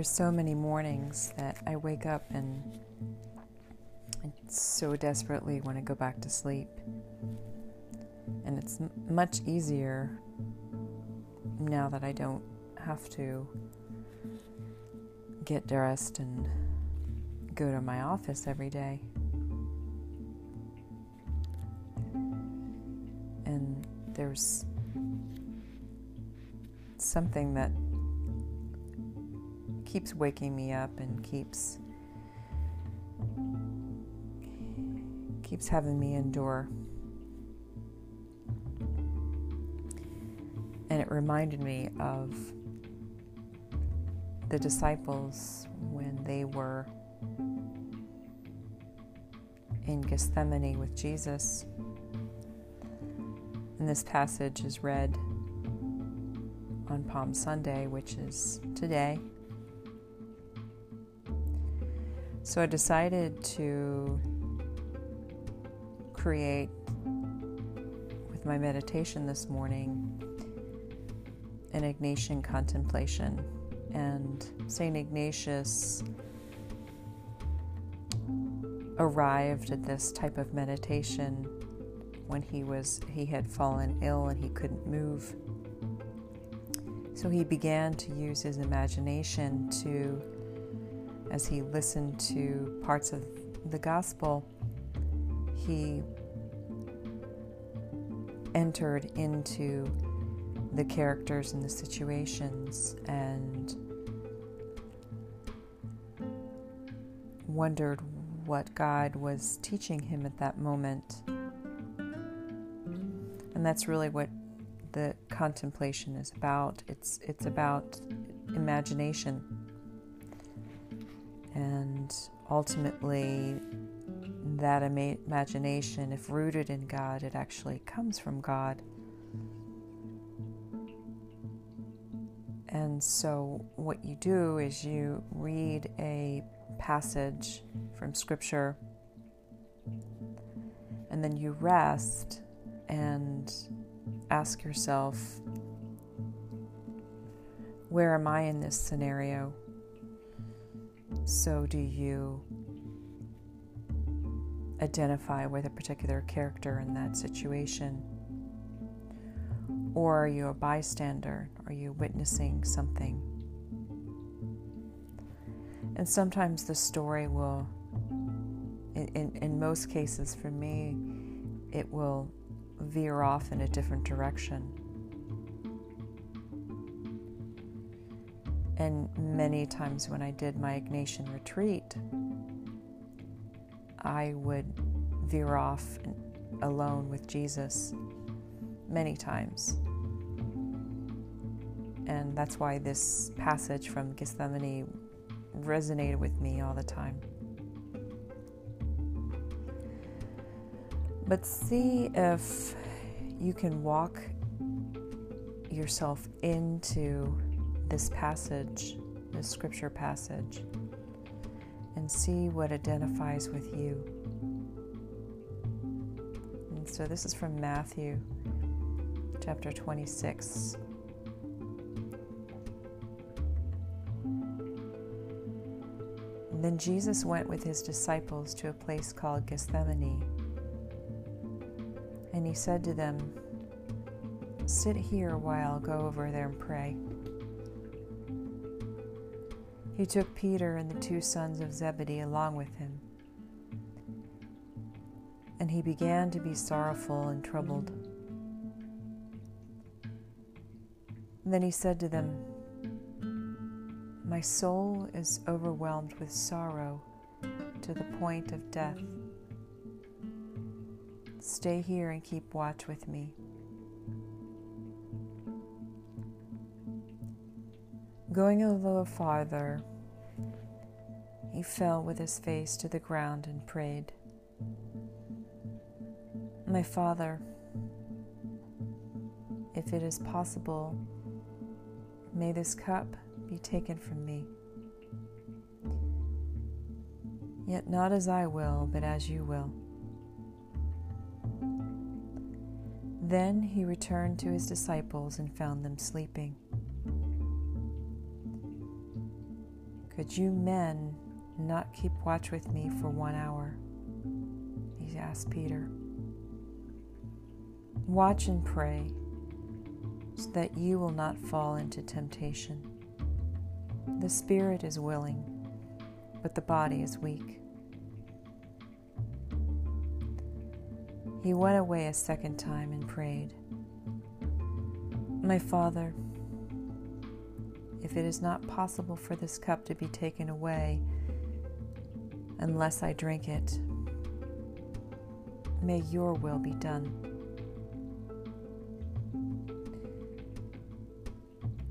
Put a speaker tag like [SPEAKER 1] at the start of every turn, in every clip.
[SPEAKER 1] there's so many mornings that I wake up and I so desperately want to go back to sleep. And it's m- much easier now that I don't have to get dressed and go to my office every day. And there's something that keeps waking me up and keeps keeps having me endure. And it reminded me of the disciples when they were in Gethsemane with Jesus. And this passage is read on Palm Sunday, which is today. So I decided to create with my meditation this morning an Ignatian contemplation. And St. Ignatius arrived at this type of meditation when he was he had fallen ill and he couldn't move. So he began to use his imagination to as he listened to parts of the gospel, he entered into the characters and the situations and wondered what God was teaching him at that moment. And that's really what the contemplation is about. It's it's about imagination and ultimately, that imagination, if rooted in God, it actually comes from God. And so, what you do is you read a passage from Scripture, and then you rest and ask yourself, Where am I in this scenario? So, do you identify with a particular character in that situation? Or are you a bystander? Are you witnessing something? And sometimes the story will, in, in, in most cases for me, it will veer off in a different direction. And many times when I did my Ignatian retreat, I would veer off alone with Jesus many times. And that's why this passage from Gethsemane resonated with me all the time. But see if you can walk yourself into this passage, this scripture passage, and see what identifies with you. And so this is from Matthew chapter 26. And then Jesus went with his disciples to a place called Gethsemane. And he said to them, Sit here while I'll go over there and pray. He took Peter and the two sons of Zebedee along with him. And he began to be sorrowful and troubled. And then he said to them, My soul is overwhelmed with sorrow to the point of death. Stay here and keep watch with me. Going a little farther, he fell with his face to the ground and prayed, My Father, if it is possible, may this cup be taken from me. Yet not as I will, but as you will. Then he returned to his disciples and found them sleeping. Could you men not keep watch with me for one hour? He asked Peter. Watch and pray so that you will not fall into temptation. The spirit is willing, but the body is weak. He went away a second time and prayed, My Father, if it is not possible for this cup to be taken away unless I drink it, may your will be done.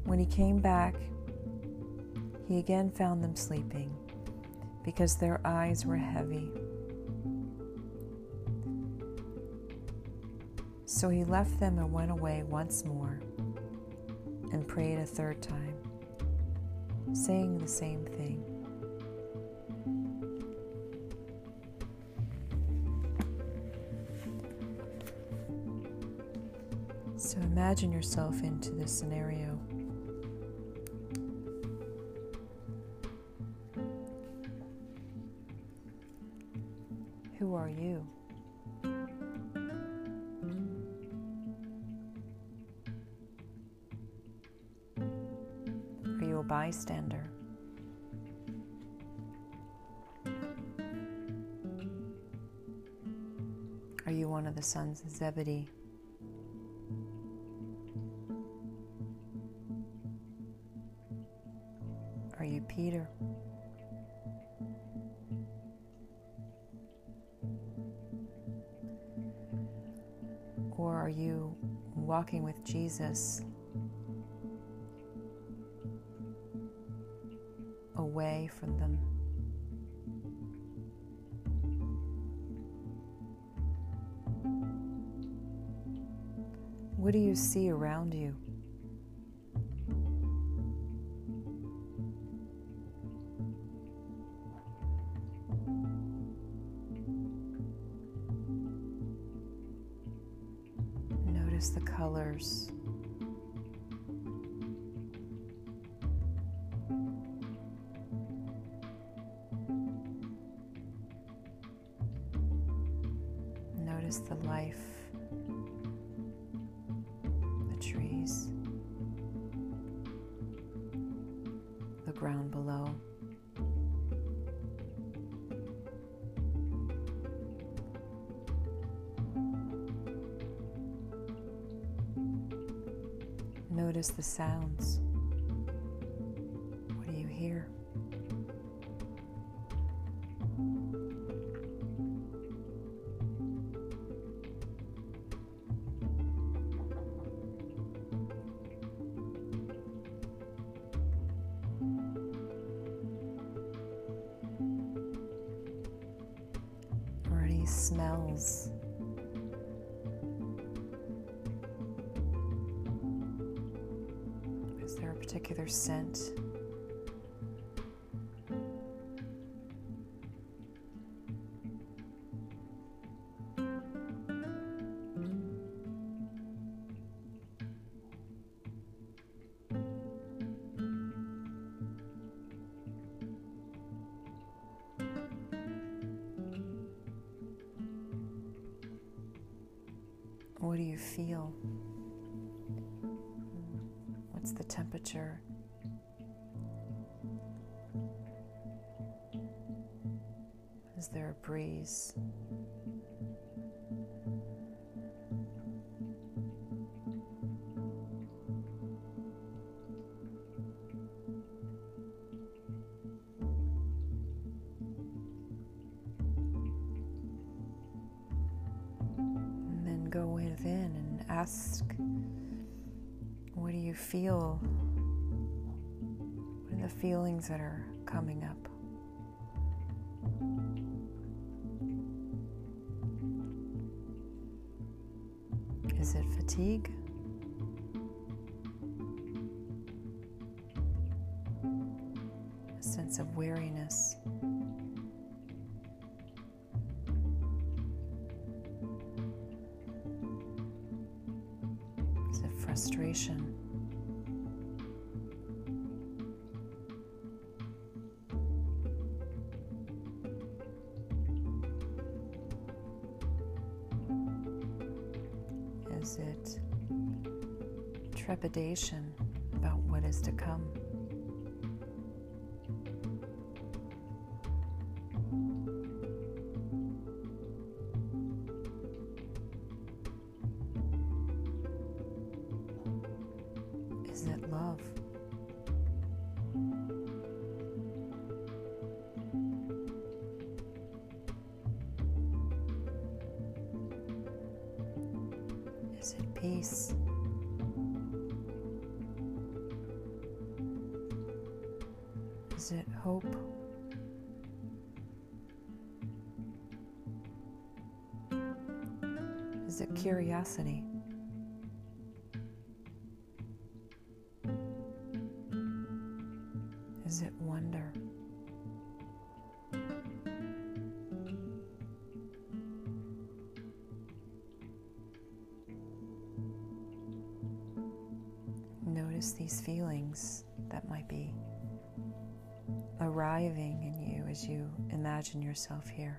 [SPEAKER 1] When he came back, he again found them sleeping because their eyes were heavy. So he left them and went away once more and prayed a third time saying the same thing. So imagine yourself into this scenario. Who are you? Bystander. Are you one of the sons of Zebedee? Are you Peter? Or are you walking with Jesus away from them. What do you see around you? Notice the colors. Notice the sounds. What do you hear? smells. Particular scent? What do you feel? Temperature? Is there a breeze? Go within and ask what do you feel? What are the feelings that are coming up? Is it fatigue? A sense of weariness? Is it frustration. Trepidation about what is to come? Is it love? Is it peace? Is it hope? Is it curiosity? Is it wonder? Notice these feelings that might be arriving in you as you imagine yourself here.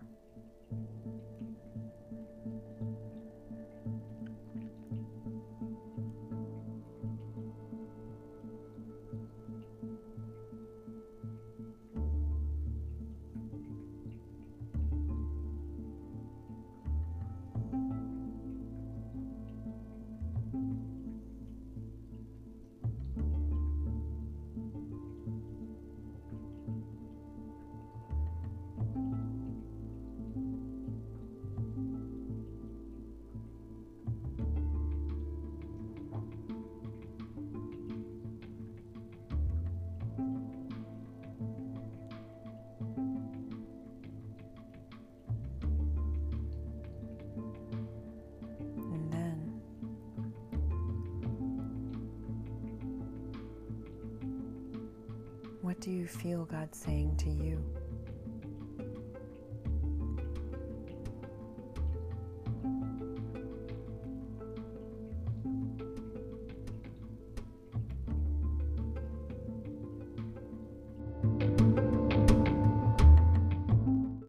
[SPEAKER 1] What do you feel God saying to you?